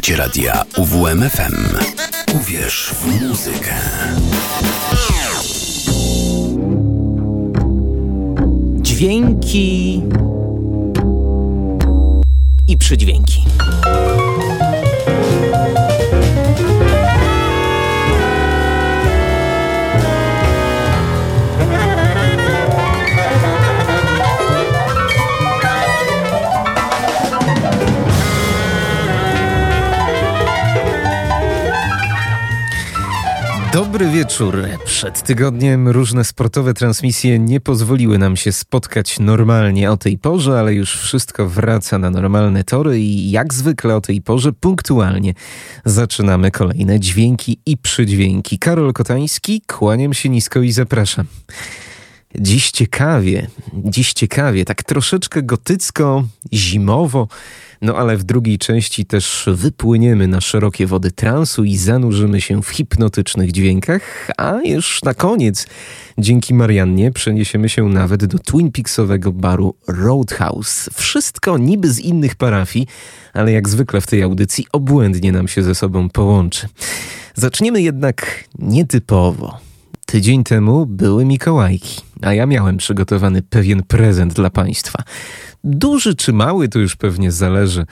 Słuchacie radia UWMFM. Uwierz w muzykę. Dźwięki i przydźwięki. Dobry wieczór. Przed tygodniem różne sportowe transmisje nie pozwoliły nam się spotkać normalnie o tej porze, ale już wszystko wraca na normalne tory i jak zwykle o tej porze punktualnie zaczynamy kolejne dźwięki i przydźwięki. Karol Kotański, kłaniam się nisko i zapraszam. Dziś ciekawie, dziś ciekawie, tak troszeczkę gotycko, zimowo, no ale w drugiej części też wypłyniemy na szerokie wody transu i zanurzymy się w hipnotycznych dźwiękach, a już na koniec, dzięki Mariannie, przeniesiemy się nawet do Twin Peaksowego baru Roadhouse. Wszystko niby z innych parafii, ale jak zwykle w tej audycji obłędnie nam się ze sobą połączy. Zaczniemy jednak nietypowo. Tydzień temu były Mikołajki, a ja miałem przygotowany pewien prezent dla Państwa. Duży czy mały to już pewnie zależy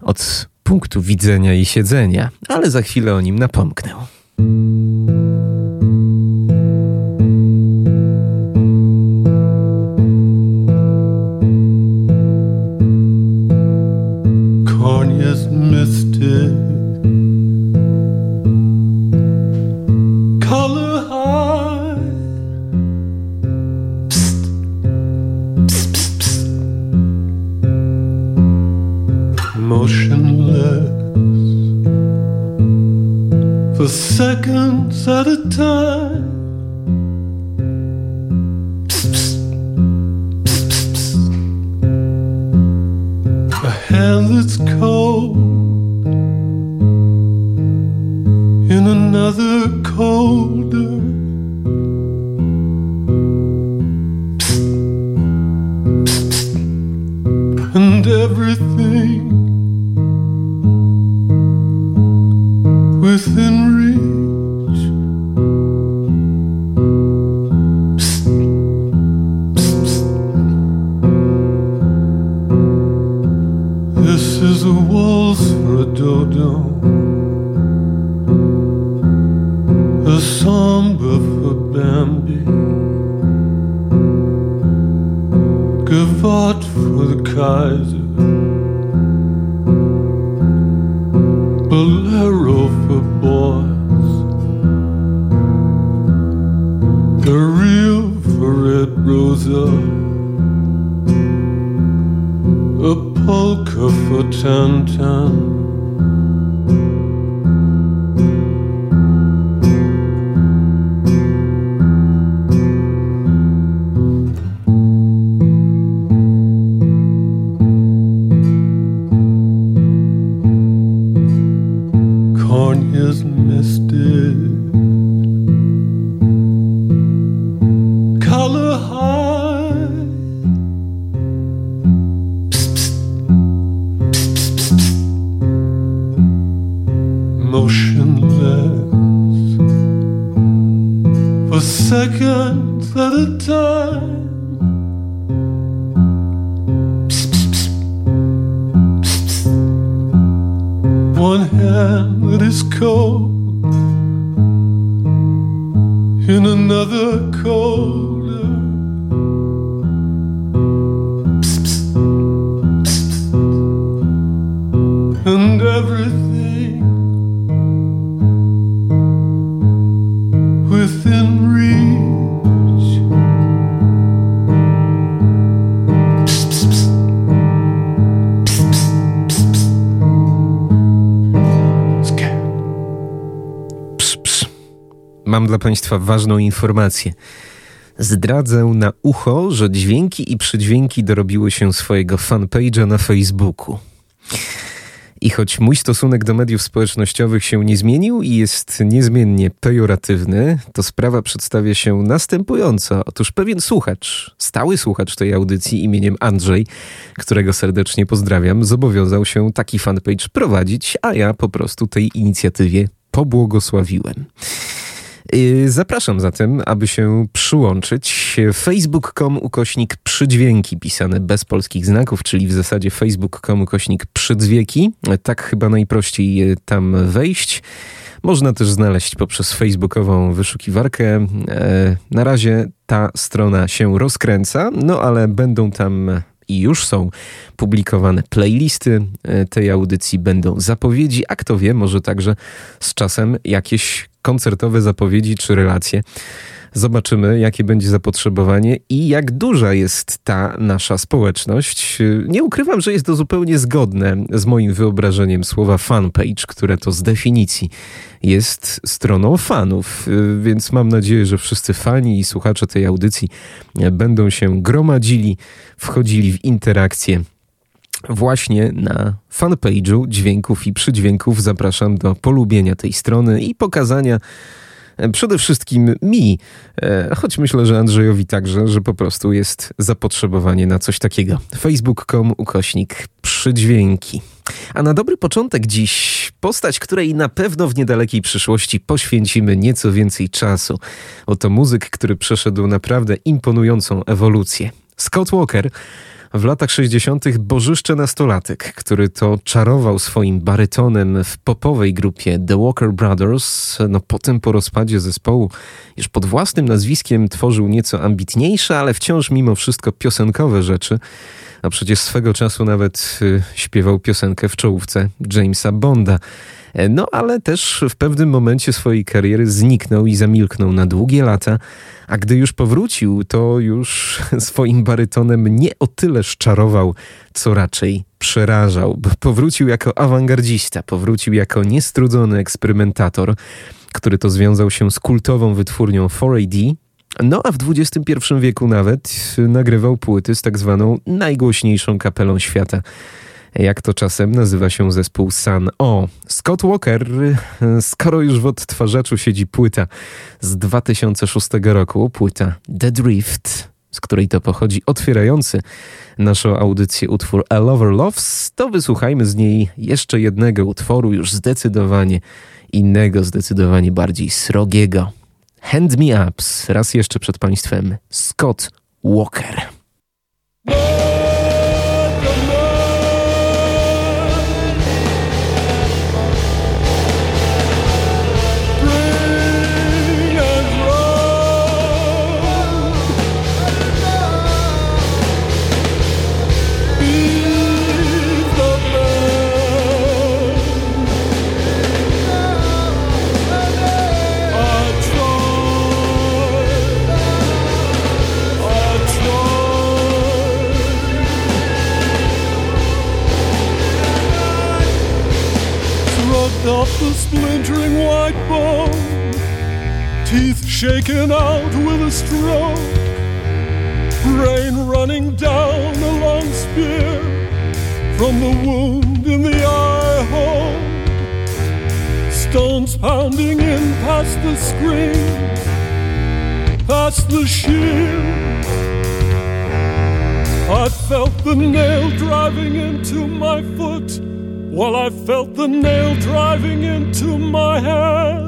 od punktu widzenia i siedzenia, ale za chwilę o nim napomknę. At a time. Psst, psst, psst, a hand that's cold another cold. Mam dla Państwa ważną informację. Zdradzę na ucho, że dźwięki i przydźwięki dorobiły się swojego fanpage'a na Facebooku. I choć mój stosunek do mediów społecznościowych się nie zmienił i jest niezmiennie pejoratywny, to sprawa przedstawia się następująco. Otóż pewien słuchacz, stały słuchacz tej audycji imieniem Andrzej, którego serdecznie pozdrawiam, zobowiązał się taki fanpage prowadzić, a ja po prostu tej inicjatywie pobłogosławiłem. Zapraszam zatem, aby się przyłączyć. Facebook.com ukośnik przydźwięki pisane bez polskich znaków, czyli w zasadzie Facebook.com ukośnik przydźwieki. Tak chyba najprościej tam wejść. Można też znaleźć poprzez facebookową wyszukiwarkę. E, na razie ta strona się rozkręca, no ale będą tam i już są publikowane playlisty e, tej audycji, będą zapowiedzi, a kto wie, może także z czasem jakieś koncertowe zapowiedzi czy relacje. Zobaczymy, jakie będzie zapotrzebowanie i jak duża jest ta nasza społeczność. Nie ukrywam, że jest to zupełnie zgodne z moim wyobrażeniem słowa fanpage, które to z definicji jest stroną fanów, więc mam nadzieję, że wszyscy fani i słuchacze tej audycji będą się gromadzili, wchodzili w interakcję właśnie na fanpage'u dźwięków i przydźwięków. Zapraszam do polubienia tej strony i pokazania e, przede wszystkim mi, e, choć myślę, że Andrzejowi także, że po prostu jest zapotrzebowanie na coś takiego. facebook.com ukośnik przydźwięki. A na dobry początek dziś postać, której na pewno w niedalekiej przyszłości poświęcimy nieco więcej czasu. Oto muzyk, który przeszedł naprawdę imponującą ewolucję. Scott Walker w latach 60. bożyszcze nastolatek, który to czarował swoim barytonem w popowej grupie The Walker Brothers, no potem po rozpadzie zespołu już pod własnym nazwiskiem tworzył nieco ambitniejsze, ale wciąż mimo wszystko piosenkowe rzeczy. A przecież swego czasu nawet y, śpiewał piosenkę w czołówce Jamesa Bonda. No ale też w pewnym momencie swojej kariery zniknął i zamilknął na długie lata, a gdy już powrócił, to już swoim barytonem nie o tyle szczarował, co raczej przerażał. Powrócił jako awangardzista, powrócił jako niestrudzony eksperymentator, który to związał się z kultową wytwórnią 4AD, no a w XXI wieku nawet nagrywał płyty z tak zwaną najgłośniejszą kapelą świata jak to czasem nazywa się zespół Sun O. Scott Walker, skoro już w odtwarzaczu siedzi płyta z 2006 roku, płyta The Drift, z której to pochodzi otwierający naszą audycję utwór A Lover Loves, to wysłuchajmy z niej jeszcze jednego utworu, już zdecydowanie innego, zdecydowanie bardziej srogiego. Hand Me Ups, raz jeszcze przed Państwem, Scott Walker. Shaken out with a stroke, rain running down a long spear from the wound in the eye hole, stones pounding in past the screen, past the shield. I felt the nail driving into my foot, while I felt the nail driving into my hand.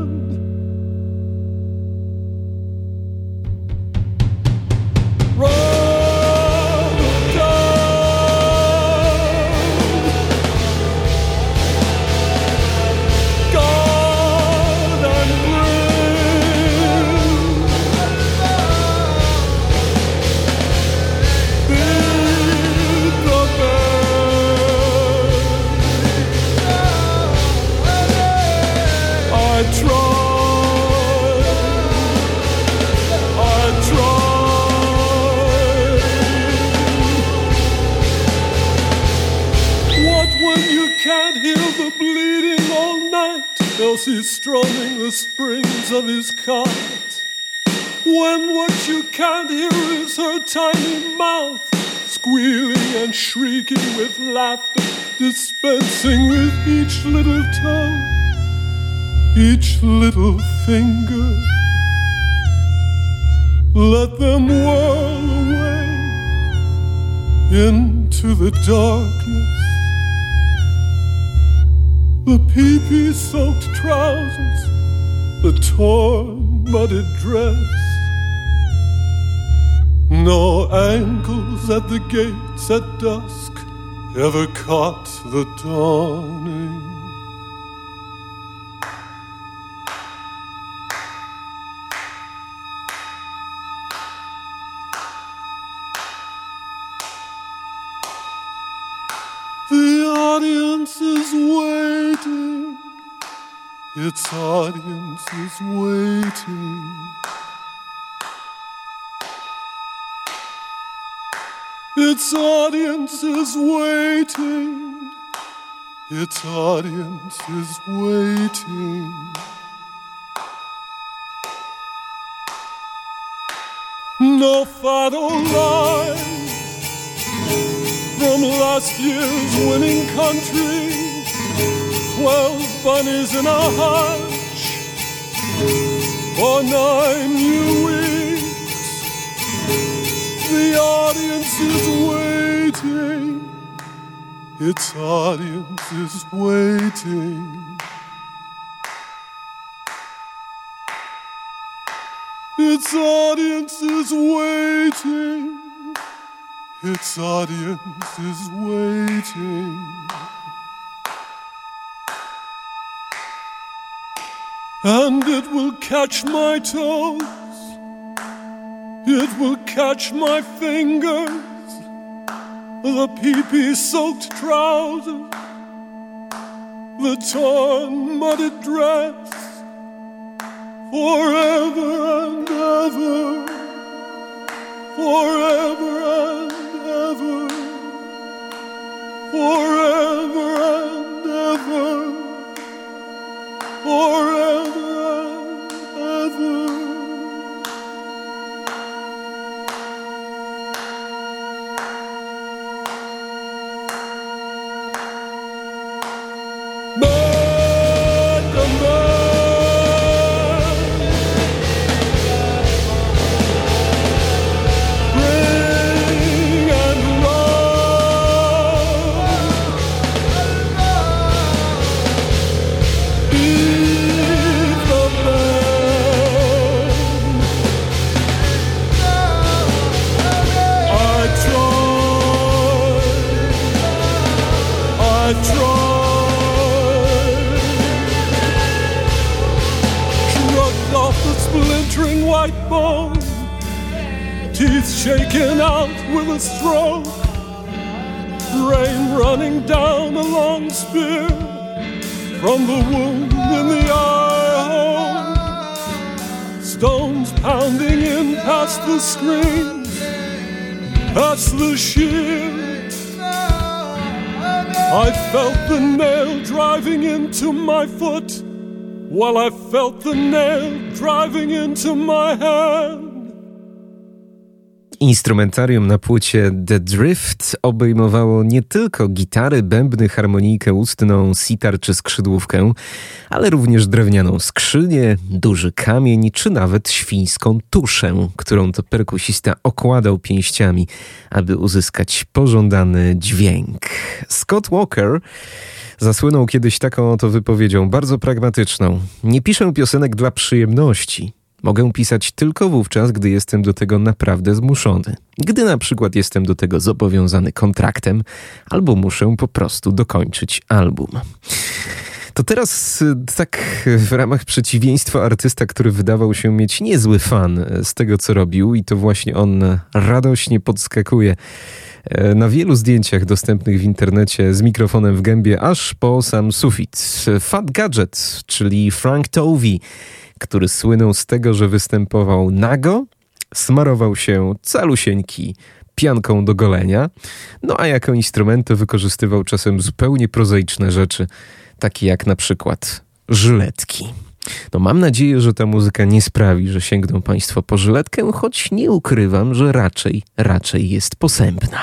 Of his cart. When what you can't hear is her tiny mouth squealing and shrieking with laughter dispensing with each little tongue, each little finger. Let them whirl away into the darkness. The pee-pee soaked trousers, the torn, muddied dress. No ankles at the gates at dusk ever caught the dawning. Its audience is waiting. Its audience is waiting. Its audience is waiting. No final line from last year's winning country. Twelve bunnies in a hutch for nine new weeks. The audience is waiting. Its audience is waiting. Its audience is waiting. Its audience is waiting. And it will catch my toes. It will catch my fingers. The pee-pee soaked trousers. The torn, muddied dress. Forever and ever. Forever and ever. Forever and ever. Forever white bone. Teeth shaken out with a stroke. Brain running down a long spear from the wound in the eye hole. Stones pounding in past the screens, past the shield. I felt the nail driving into my foot, while I felt the nail driving into my hand. Instrumentarium na płycie The Drift obejmowało nie tylko gitary, bębny, harmonijkę ustną, sitar czy skrzydłówkę, ale również drewnianą skrzynię, duży kamień czy nawet świńską tuszę, którą to perkusista okładał pięściami, aby uzyskać pożądany dźwięk. Scott Walker zasłynął kiedyś taką oto wypowiedzią, bardzo pragmatyczną. Nie piszę piosenek dla przyjemności. Mogę pisać tylko wówczas, gdy jestem do tego naprawdę zmuszony. Gdy na przykład jestem do tego zobowiązany kontraktem, albo muszę po prostu dokończyć album. To teraz y, tak w ramach przeciwieństwa artysta, który wydawał się mieć niezły fan z tego, co robił, i to właśnie on radośnie podskakuje na wielu zdjęciach dostępnych w internecie z mikrofonem w gębie aż po sam sufit. Fat Gadget, czyli Frank Tovey, który słynął z tego, że występował nago, smarował się calusieńki pianką do golenia, no a jako instrumenty wykorzystywał czasem zupełnie prozaiczne rzeczy, takie jak na przykład żyletki. No mam nadzieję, że ta muzyka nie sprawi, że sięgną Państwo po żyletkę, choć nie ukrywam, że raczej, raczej jest posępna.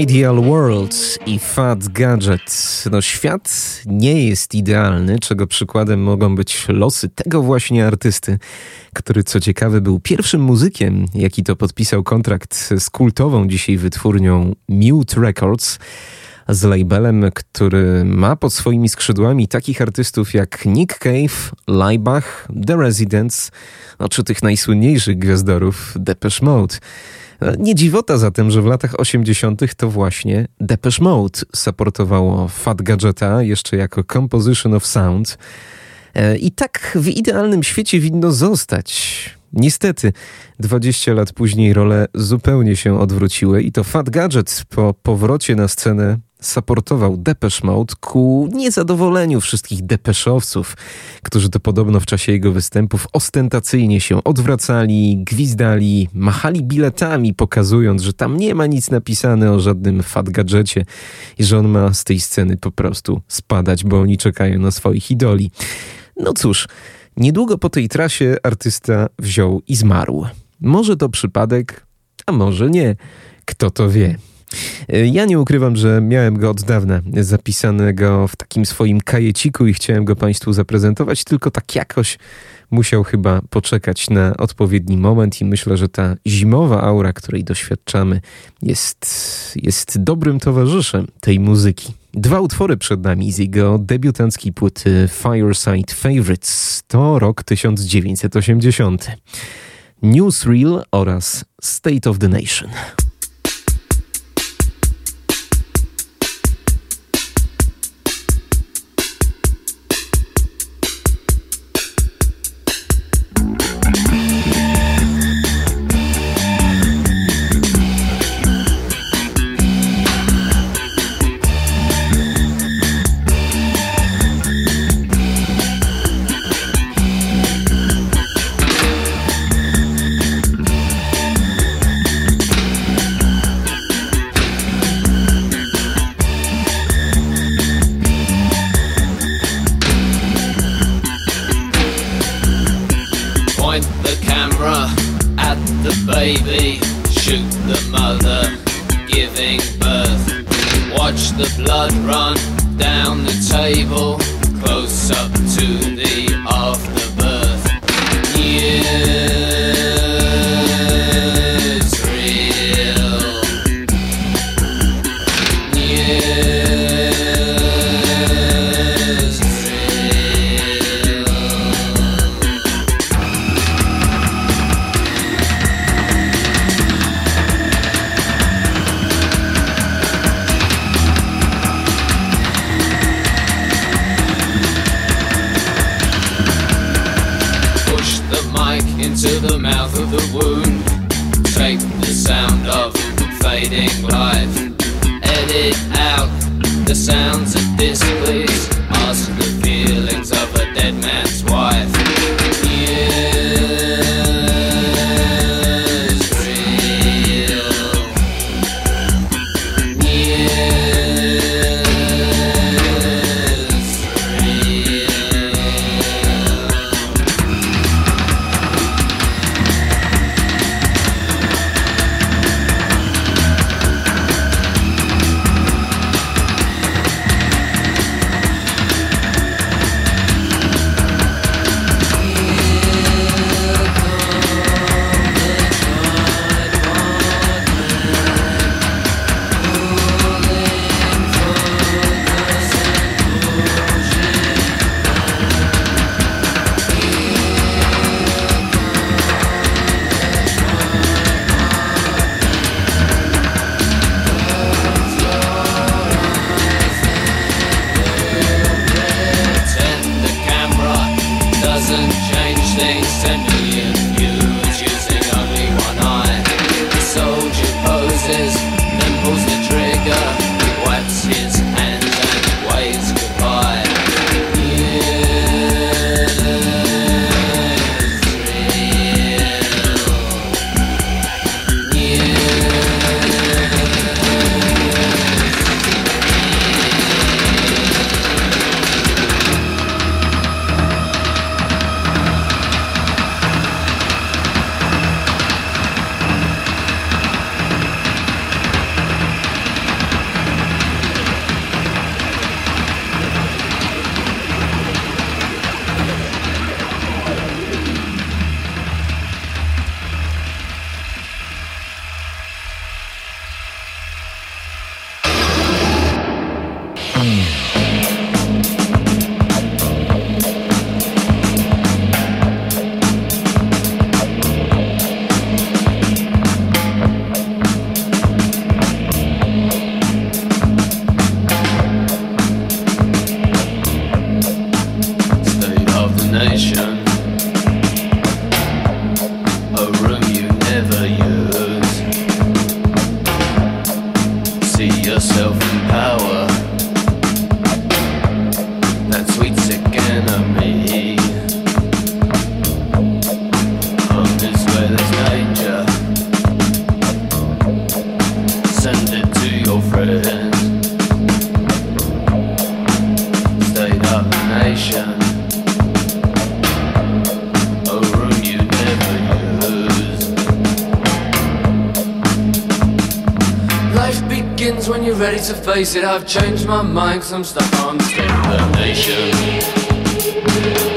Ideal World i Fat Gadget. No, świat nie jest idealny, czego przykładem mogą być losy tego właśnie artysty, który co ciekawe był pierwszym muzykiem, jaki to podpisał kontrakt z kultową dzisiaj wytwórnią Mute Records z labelem, który ma pod swoimi skrzydłami takich artystów jak Nick Cave, Laibach, The Residents, no, czy tych najsłynniejszych gwiazdorów Depeche Mode. Nie dziwota zatem, że w latach 80. to właśnie Depeche Mode supportowało Fat Gadgeta jeszcze jako Composition of Sound. E, I tak w idealnym świecie winno zostać. Niestety, 20 lat później role zupełnie się odwróciły i to Fat Gadget po powrocie na scenę supportował Depeche Mode ku niezadowoleniu wszystkich depeszowców, którzy to podobno w czasie jego występów ostentacyjnie się odwracali, gwizdali, machali biletami, pokazując, że tam nie ma nic napisane o żadnym Fat Gadżecie i że on ma z tej sceny po prostu spadać, bo oni czekają na swoich idoli. No cóż, niedługo po tej trasie artysta wziął i zmarł. Może to przypadek, a może nie. Kto to wie? Ja nie ukrywam, że miałem go od dawna zapisanego w takim swoim kajeciku i chciałem go Państwu zaprezentować, tylko tak jakoś musiał chyba poczekać na odpowiedni moment i myślę, że ta zimowa aura, której doświadczamy, jest, jest dobrym towarzyszem tej muzyki. Dwa utwory przed nami z jego debiutanckiej płyty Fireside Favorites to rok 1980. Newsreel oraz State of the Nation. Ready to face it. I've changed my mind cause I'm stuck on the state of the nation.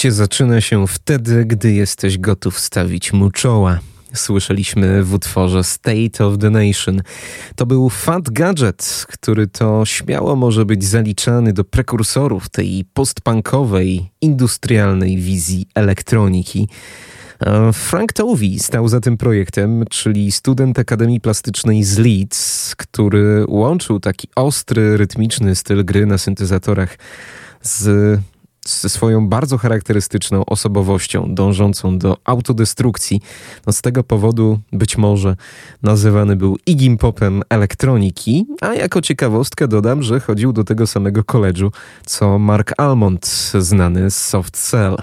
Życie zaczyna się wtedy, gdy jesteś gotów stawić mu czoła. Słyszeliśmy w utworze State of the Nation. To był Fat Gadget, który to śmiało może być zaliczany do prekursorów tej postpunkowej, industrialnej wizji elektroniki. Frank Tovey stał za tym projektem, czyli student Akademii Plastycznej z Leeds, który łączył taki ostry, rytmiczny styl gry na syntezatorach z ze swoją bardzo charakterystyczną osobowością, dążącą do autodestrukcji. No z tego powodu być może nazywany był Igim Popem elektroniki, a jako ciekawostkę dodam, że chodził do tego samego koledżu, co Mark Almond, znany z Soft Cell.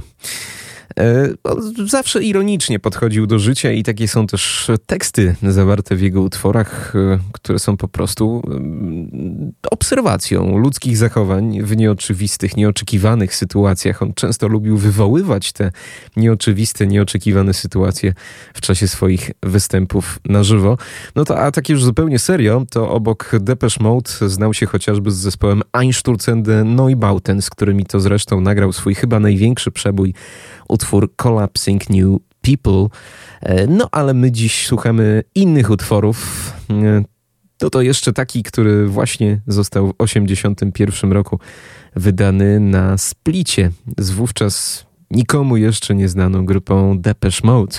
E, on zawsze ironicznie podchodził do życia i takie są też teksty zawarte w jego utworach, e, które są po prostu mm, obserwacją ludzkich zachowań w nieoczywistych, nieoczekiwanych sytuacjach. On często lubił wywoływać te nieoczywiste, nieoczekiwane sytuacje w czasie swoich występów na żywo. No to a tak już zupełnie serio, to obok Depeche Mode znał się chociażby z zespołem Einsturzende Neubauten, z którymi to zresztą nagrał swój chyba największy przebój utwór Collapsing New People. E, No ale my dziś słuchamy innych utworów. E, No to jeszcze taki, który właśnie został w 1981 roku wydany na splicie z wówczas nikomu jeszcze nieznaną grupą Depeche Mode.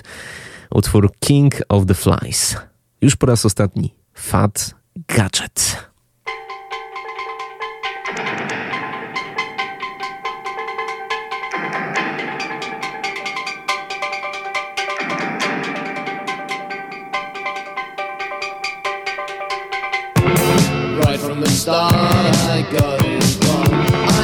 Utwór King of the Flies. Już po raz ostatni. Fat Gadget. Start, I got it wrong.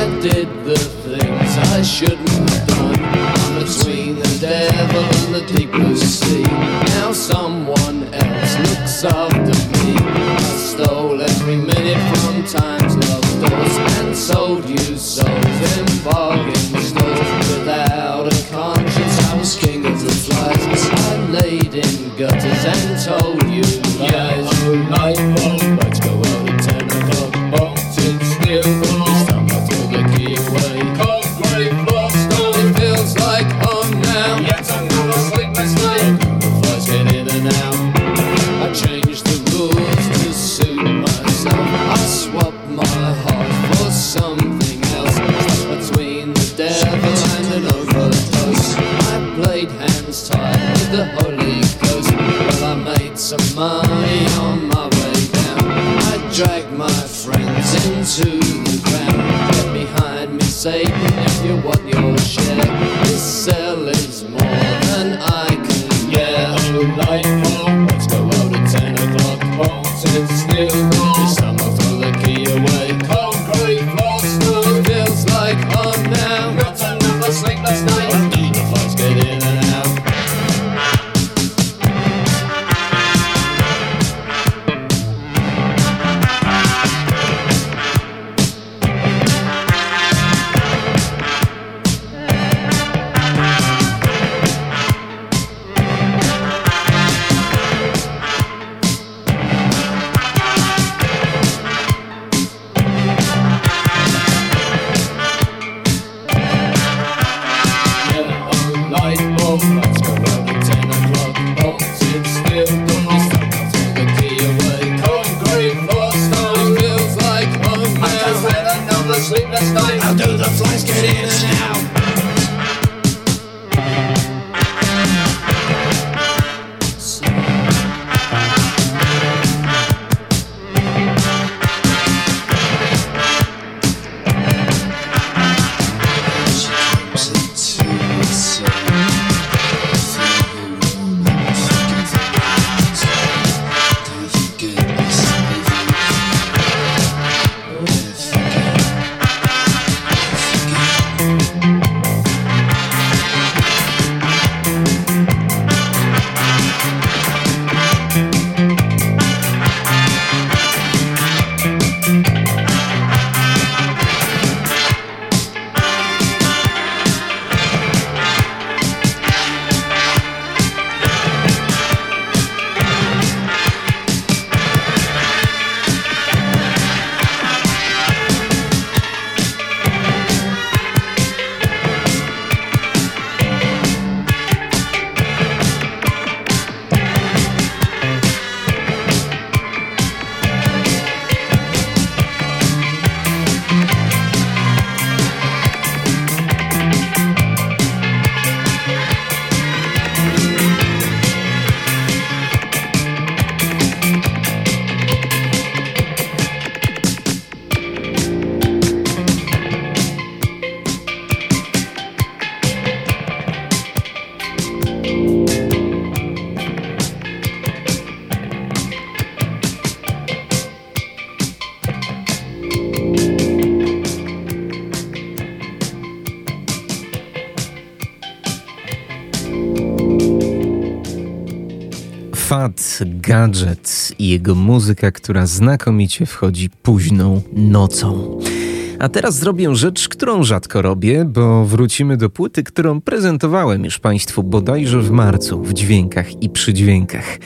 I did the things I shouldn't have done. I'm between the devil and the deep blue sea. Now someone else looks after me. I stole every minute from time's love doors and sold you souls in bargain stores. Without a conscience, I was king of the flies. I laid in gutters and told you money on my way down. I drag my friends into the ground. Get behind me, Satan, if you want your share. This cell is more than I can bear. Oh, light bulb, let's go out at 10 o'clock. Steel doors. Fat Gadget i jego muzyka, która znakomicie wchodzi późną nocą. A teraz zrobię rzecz, którą rzadko robię, bo wrócimy do płyty, którą prezentowałem już Państwu bodajże w marcu w dźwiękach i przydźwiękach.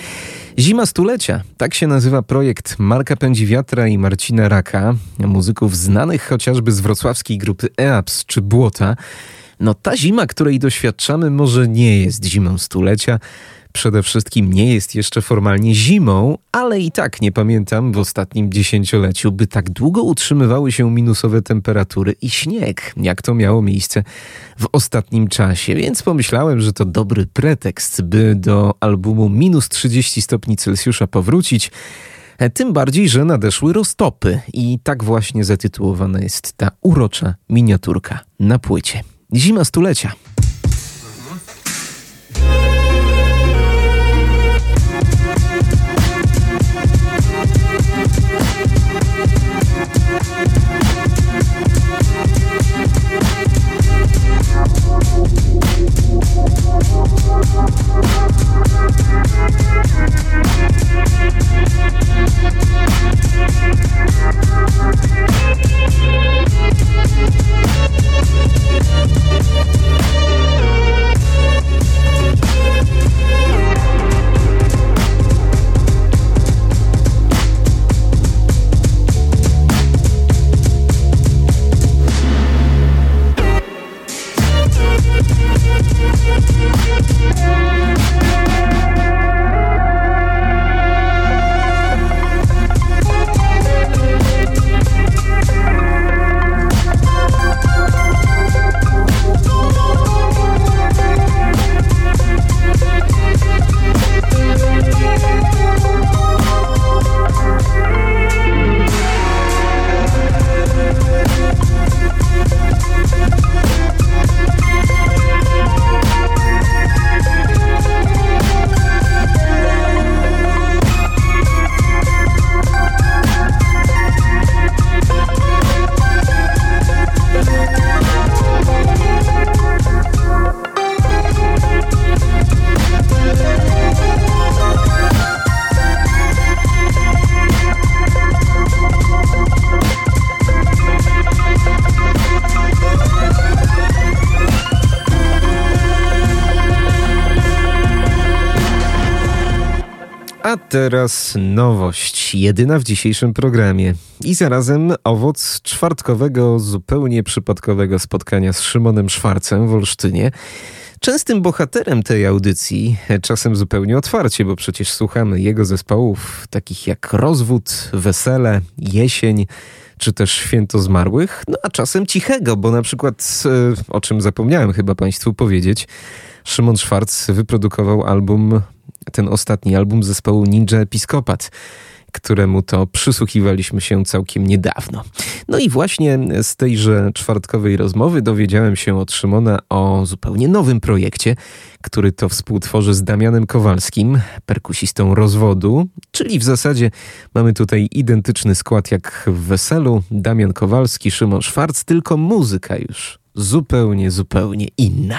Zima stulecia, tak się nazywa projekt Marka Pędziwiatra i Marcina Raka, muzyków znanych chociażby z wrocławskiej grupy EAPS czy Błota. No ta zima, której doświadczamy, może nie jest zimą stulecia, przede wszystkim nie jest jeszcze formalnie zimą, ale i tak nie pamiętam w ostatnim dziesięcioleciu, by tak długo utrzymywały się minusowe temperatury i śnieg, jak to miało miejsce w ostatnim czasie. Więc pomyślałem, że to dobry pretekst, by do albumu minus 30 stopni Celsjusza powrócić. Tym bardziej, że nadeszły roztopy i tak właśnie zatytułowana jest ta urocza miniaturka na płycie. Zima stulecia. Teraz nowość, jedyna w dzisiejszym programie i zarazem owoc czwartkowego, zupełnie przypadkowego spotkania z Szymonem Szwarcem w Olsztynie. Częstym bohaterem tej audycji, czasem zupełnie otwarcie, bo przecież słuchamy jego zespołów takich jak Rozwód, Wesele, Jesień, czy też Święto Zmarłych, no a czasem cichego, bo na przykład, e, o czym zapomniałem chyba Państwu powiedzieć, Szymon Szwarc wyprodukował album, ten ostatni album zespołu Ninja Episkopat, któremu to przysłuchiwaliśmy się całkiem niedawno. No i właśnie z tejże czwartkowej rozmowy dowiedziałem się od Szymona o zupełnie nowym projekcie, który to współtworzy z Damianem Kowalskim, perkusistą rozwodu, czyli w zasadzie mamy tutaj identyczny skład jak w Weselu, Damian Kowalski, Szymon Szwarc, tylko muzyka już zupełnie, zupełnie inna.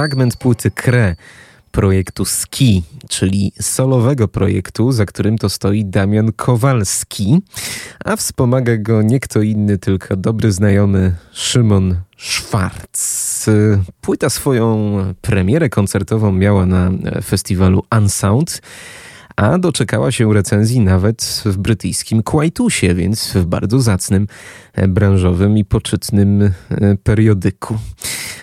Fragment płyty Kre projektu Ski, czyli solowego projektu, za którym to stoi Damian Kowalski, a wspomaga go nie kto inny, tylko dobry znajomy Szymon Schwarz. Płyta swoją premierę koncertową miała na festiwalu Unsound a doczekała się recenzji nawet w brytyjskim Quaitusie, więc w bardzo zacnym, e, branżowym i poczytnym e, periodyku.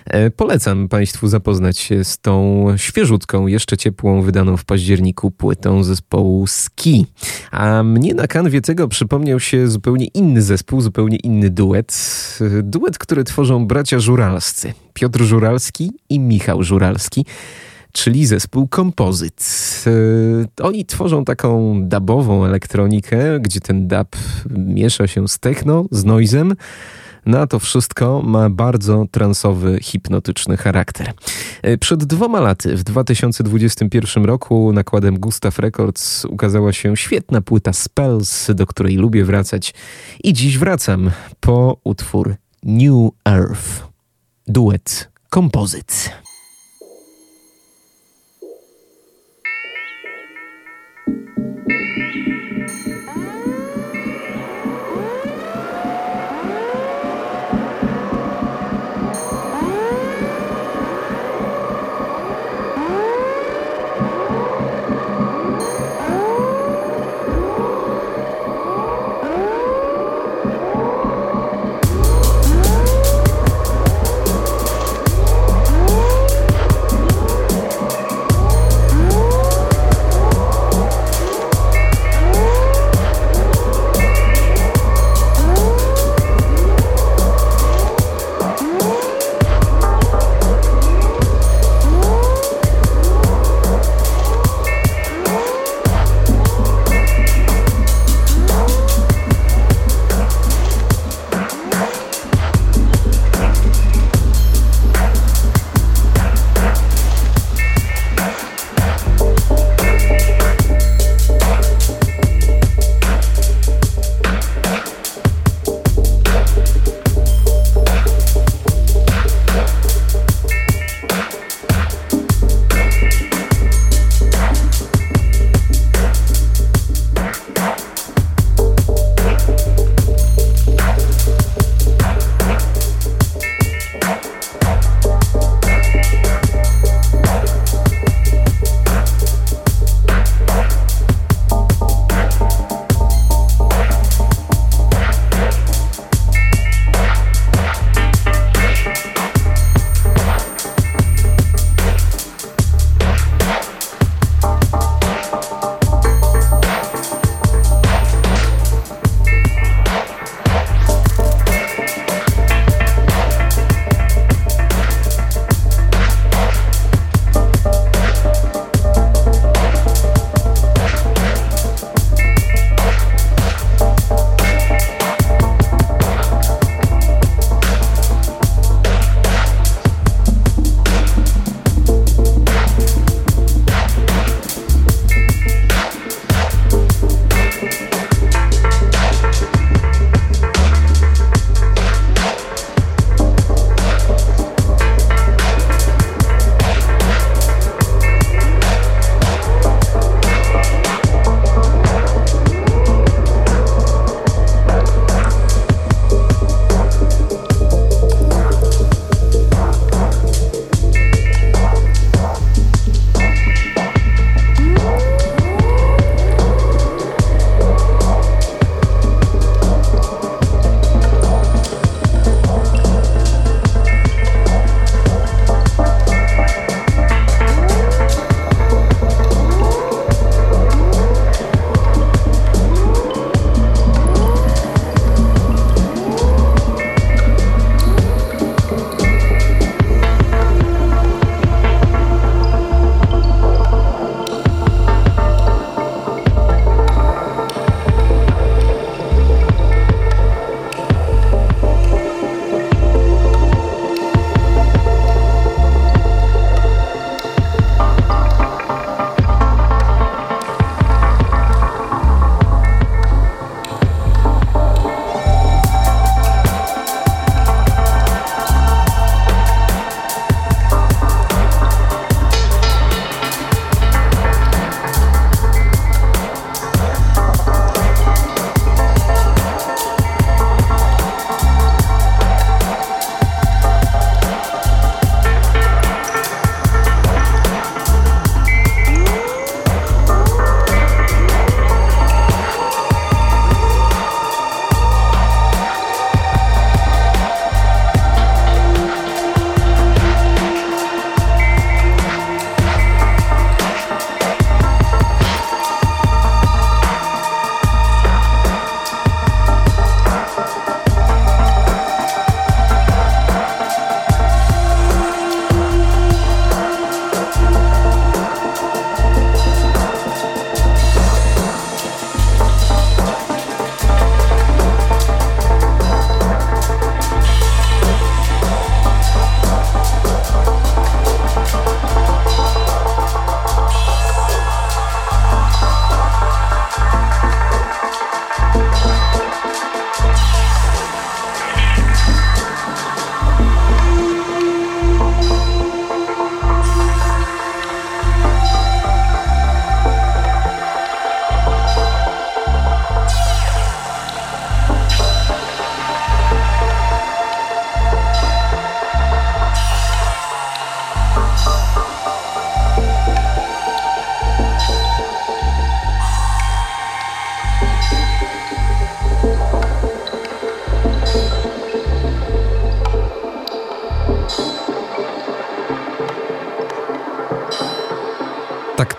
E, polecam Państwu zapoznać się z tą świeżutką, jeszcze ciepłą, wydaną w październiku płytą zespołu Ski. A mnie na kanwie tego przypomniał się zupełnie inny zespół, zupełnie inny duet. Duet, który tworzą bracia Żuralscy. Piotr Żuralski i Michał Żuralski czyli zespół Kompozyt. E, oni tworzą taką dubową elektronikę, gdzie ten dub miesza się z techno, z noizem. Na no to wszystko ma bardzo transowy, hipnotyczny charakter. E, przed dwoma laty, w 2021 roku, nakładem Gustav Records ukazała się świetna płyta Spells, do której lubię wracać. I dziś wracam po utwór New Earth. Duet kompozyt.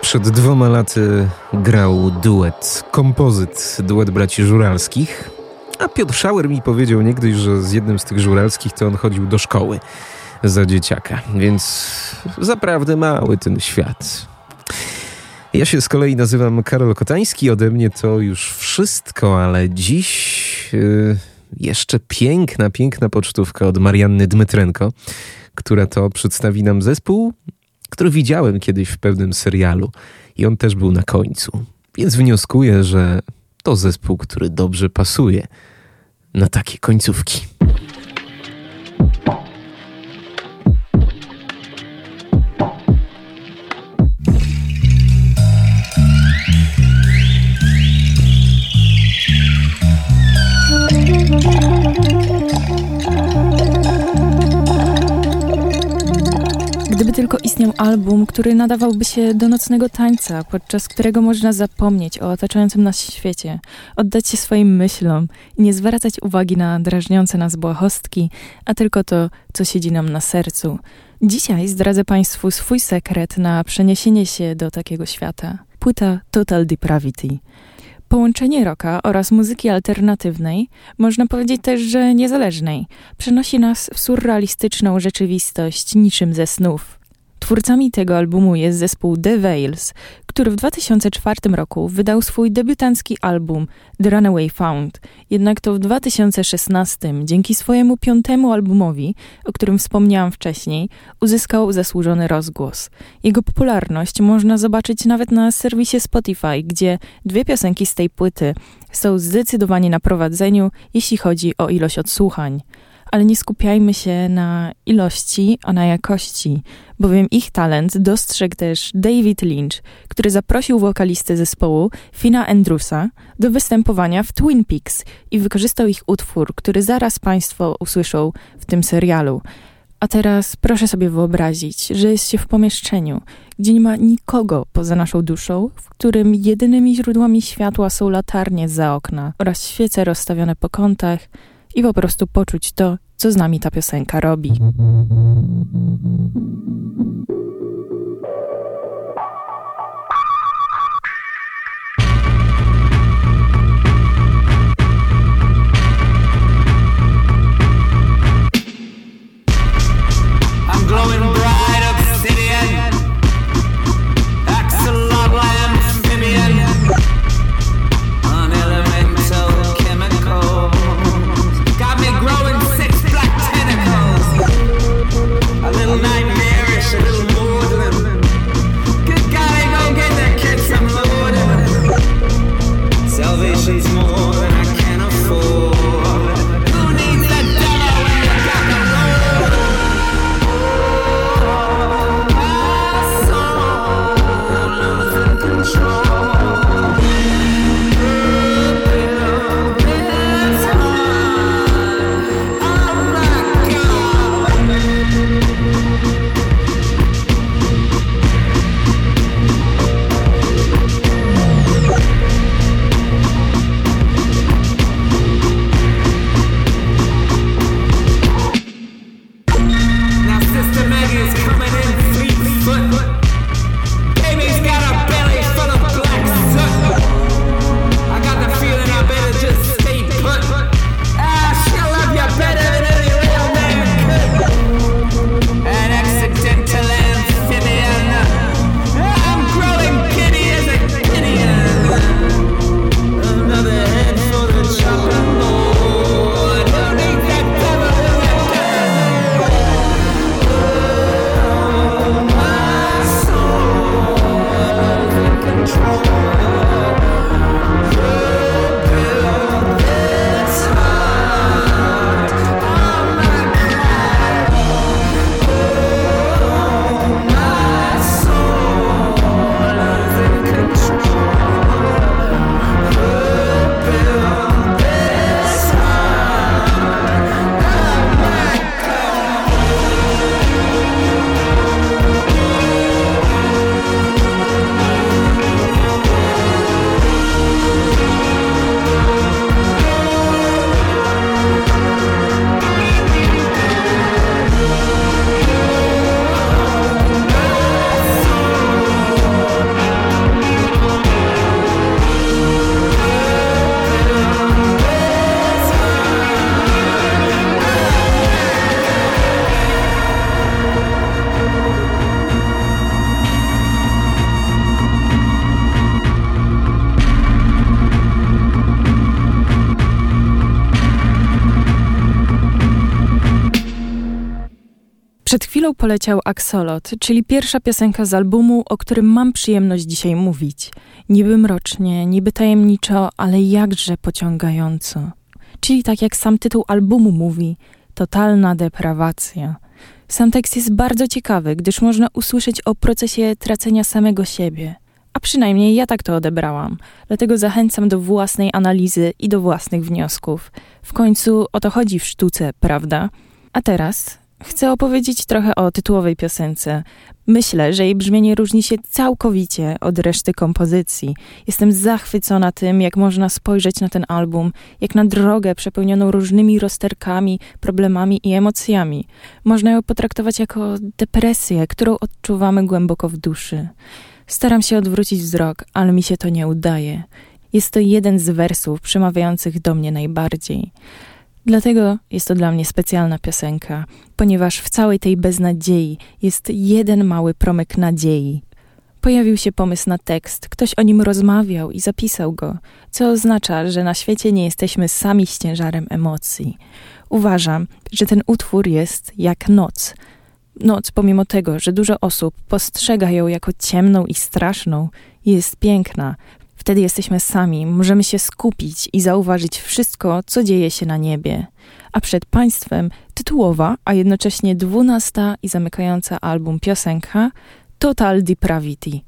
Przed dwoma laty grał duet, kompozyt, duet braci Żuralskich. A Piotr Szauer mi powiedział niegdyś, że z jednym z tych Żuralskich to on chodził do szkoły za dzieciaka. Więc zaprawdę mały ten świat. Ja się z kolei nazywam Karol Kotański. Ode mnie to już wszystko, ale dziś yy, jeszcze piękna, piękna pocztówka od Marianny Dmytrenko, która to przedstawi nam zespół, który widziałem kiedyś w pewnym serialu i on też był na końcu. Więc wnioskuję, że to zespół, który dobrze pasuje na takie końcówki. Tylko istniał album, który nadawałby się do nocnego tańca, podczas którego można zapomnieć o otaczającym nas świecie, oddać się swoim myślom i nie zwracać uwagi na drażniące nas błahostki, a tylko to, co siedzi nam na sercu. Dzisiaj zdradzę Państwu swój sekret na przeniesienie się do takiego świata. Płyta Total Depravity. Połączenie rocka oraz muzyki alternatywnej, można powiedzieć też, że niezależnej, przenosi nas w surrealistyczną rzeczywistość niczym ze snów. Twórcami tego albumu jest zespół The Veils, który w 2004 roku wydał swój debiutancki album The Runaway Found. Jednak to w 2016, dzięki swojemu piątemu albumowi, o którym wspomniałam wcześniej, uzyskał zasłużony rozgłos. Jego popularność można zobaczyć nawet na serwisie Spotify, gdzie dwie piosenki z tej płyty są zdecydowanie na prowadzeniu, jeśli chodzi o ilość odsłuchań ale nie skupiajmy się na ilości, a na jakości, bowiem ich talent dostrzegł też David Lynch, który zaprosił wokalistę zespołu Fina Andrewsa do występowania w Twin Peaks i wykorzystał ich utwór, który zaraz Państwo usłyszą w tym serialu. A teraz proszę sobie wyobrazić, że jest się w pomieszczeniu, gdzie nie ma nikogo poza naszą duszą, w którym jedynymi źródłami światła są latarnie za okna oraz świece rozstawione po kątach, i po prostu poczuć to, co z nami ta piosenka robi. Glowing poleciał Axolot, czyli pierwsza piosenka z albumu, o którym mam przyjemność dzisiaj mówić. Niby mrocznie, niby tajemniczo, ale jakże pociągająco. Czyli tak jak sam tytuł albumu mówi, totalna deprawacja. Sam tekst jest bardzo ciekawy, gdyż można usłyszeć o procesie tracenia samego siebie. A przynajmniej ja tak to odebrałam. Dlatego zachęcam do własnej analizy i do własnych wniosków. W końcu o to chodzi w sztuce, prawda? A teraz chcę opowiedzieć trochę o tytułowej piosence. Myślę, że jej brzmienie różni się całkowicie od reszty kompozycji. Jestem zachwycona tym, jak można spojrzeć na ten album, jak na drogę przepełnioną różnymi rozterkami, problemami i emocjami. Można ją potraktować jako depresję, którą odczuwamy głęboko w duszy. Staram się odwrócić wzrok, ale mi się to nie udaje. Jest to jeden z wersów przemawiających do mnie najbardziej. Dlatego jest to dla mnie specjalna piosenka, ponieważ w całej tej beznadziei jest jeden mały promyk nadziei. Pojawił się pomysł na tekst, ktoś o nim rozmawiał i zapisał go, co oznacza, że na świecie nie jesteśmy sami z ciężarem emocji. Uważam, że ten utwór jest jak noc. Noc, pomimo tego, że dużo osób postrzega ją jako ciemną i straszną, jest piękna, Wtedy jesteśmy sami, możemy się skupić i zauważyć wszystko, co dzieje się na niebie. A przed Państwem tytułowa, a jednocześnie dwunasta i zamykająca album piosenka Total Depravity.